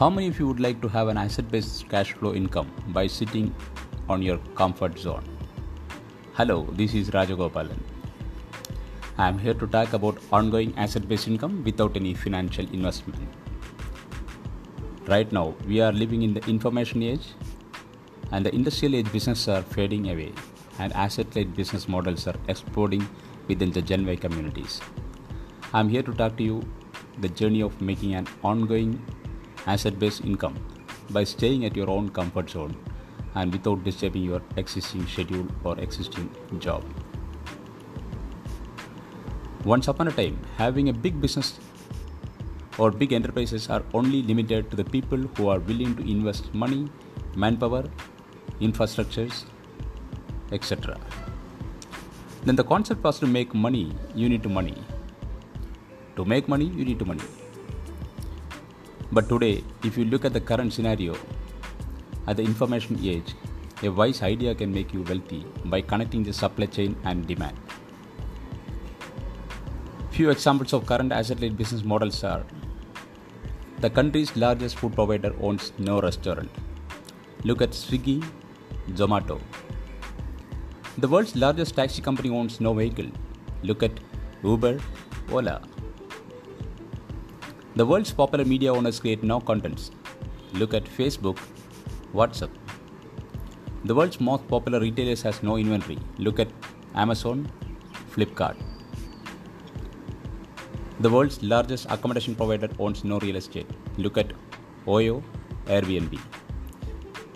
How many of you would like to have an asset based cash flow income by sitting on your comfort zone? Hello, this is Rajagopalan. I am here to talk about ongoing asset based income without any financial investment. Right now, we are living in the information age and the industrial age businesses are fading away and asset light business models are exploding within the Gen Y communities. I am here to talk to you the journey of making an ongoing asset based income by staying at your own comfort zone and without disturbing your existing schedule or existing job. Once upon a time, having a big business or big enterprises are only limited to the people who are willing to invest money, manpower, infrastructures, etc. Then the concept was to make money, you need to money. To make money, you need to money. But today, if you look at the current scenario, at the information age, a wise idea can make you wealthy by connecting the supply chain and demand. Few examples of current asset led business models are the country's largest food provider owns no restaurant. Look at Swiggy, Zomato. The world's largest taxi company owns no vehicle. Look at Uber, Ola. The world's popular media owners create no contents. Look at Facebook, WhatsApp. The world's most popular retailers has no inventory. Look at Amazon, Flipkart. The world's largest accommodation provider owns no real estate. Look at Oyo, Airbnb.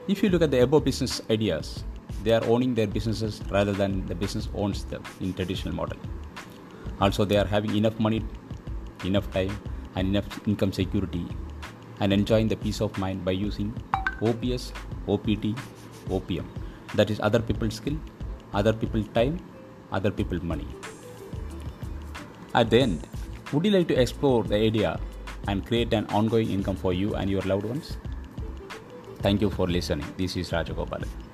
If you look at the above business ideas, they are owning their businesses rather than the business owns them in traditional model. Also, they are having enough money, enough time, and enough income security and enjoying the peace of mind by using OPS, OPT, OPM. That is other people's skill, other people's time, other people's money. At the end, would you like to explore the idea and create an ongoing income for you and your loved ones? Thank you for listening. This is Rajagopalan.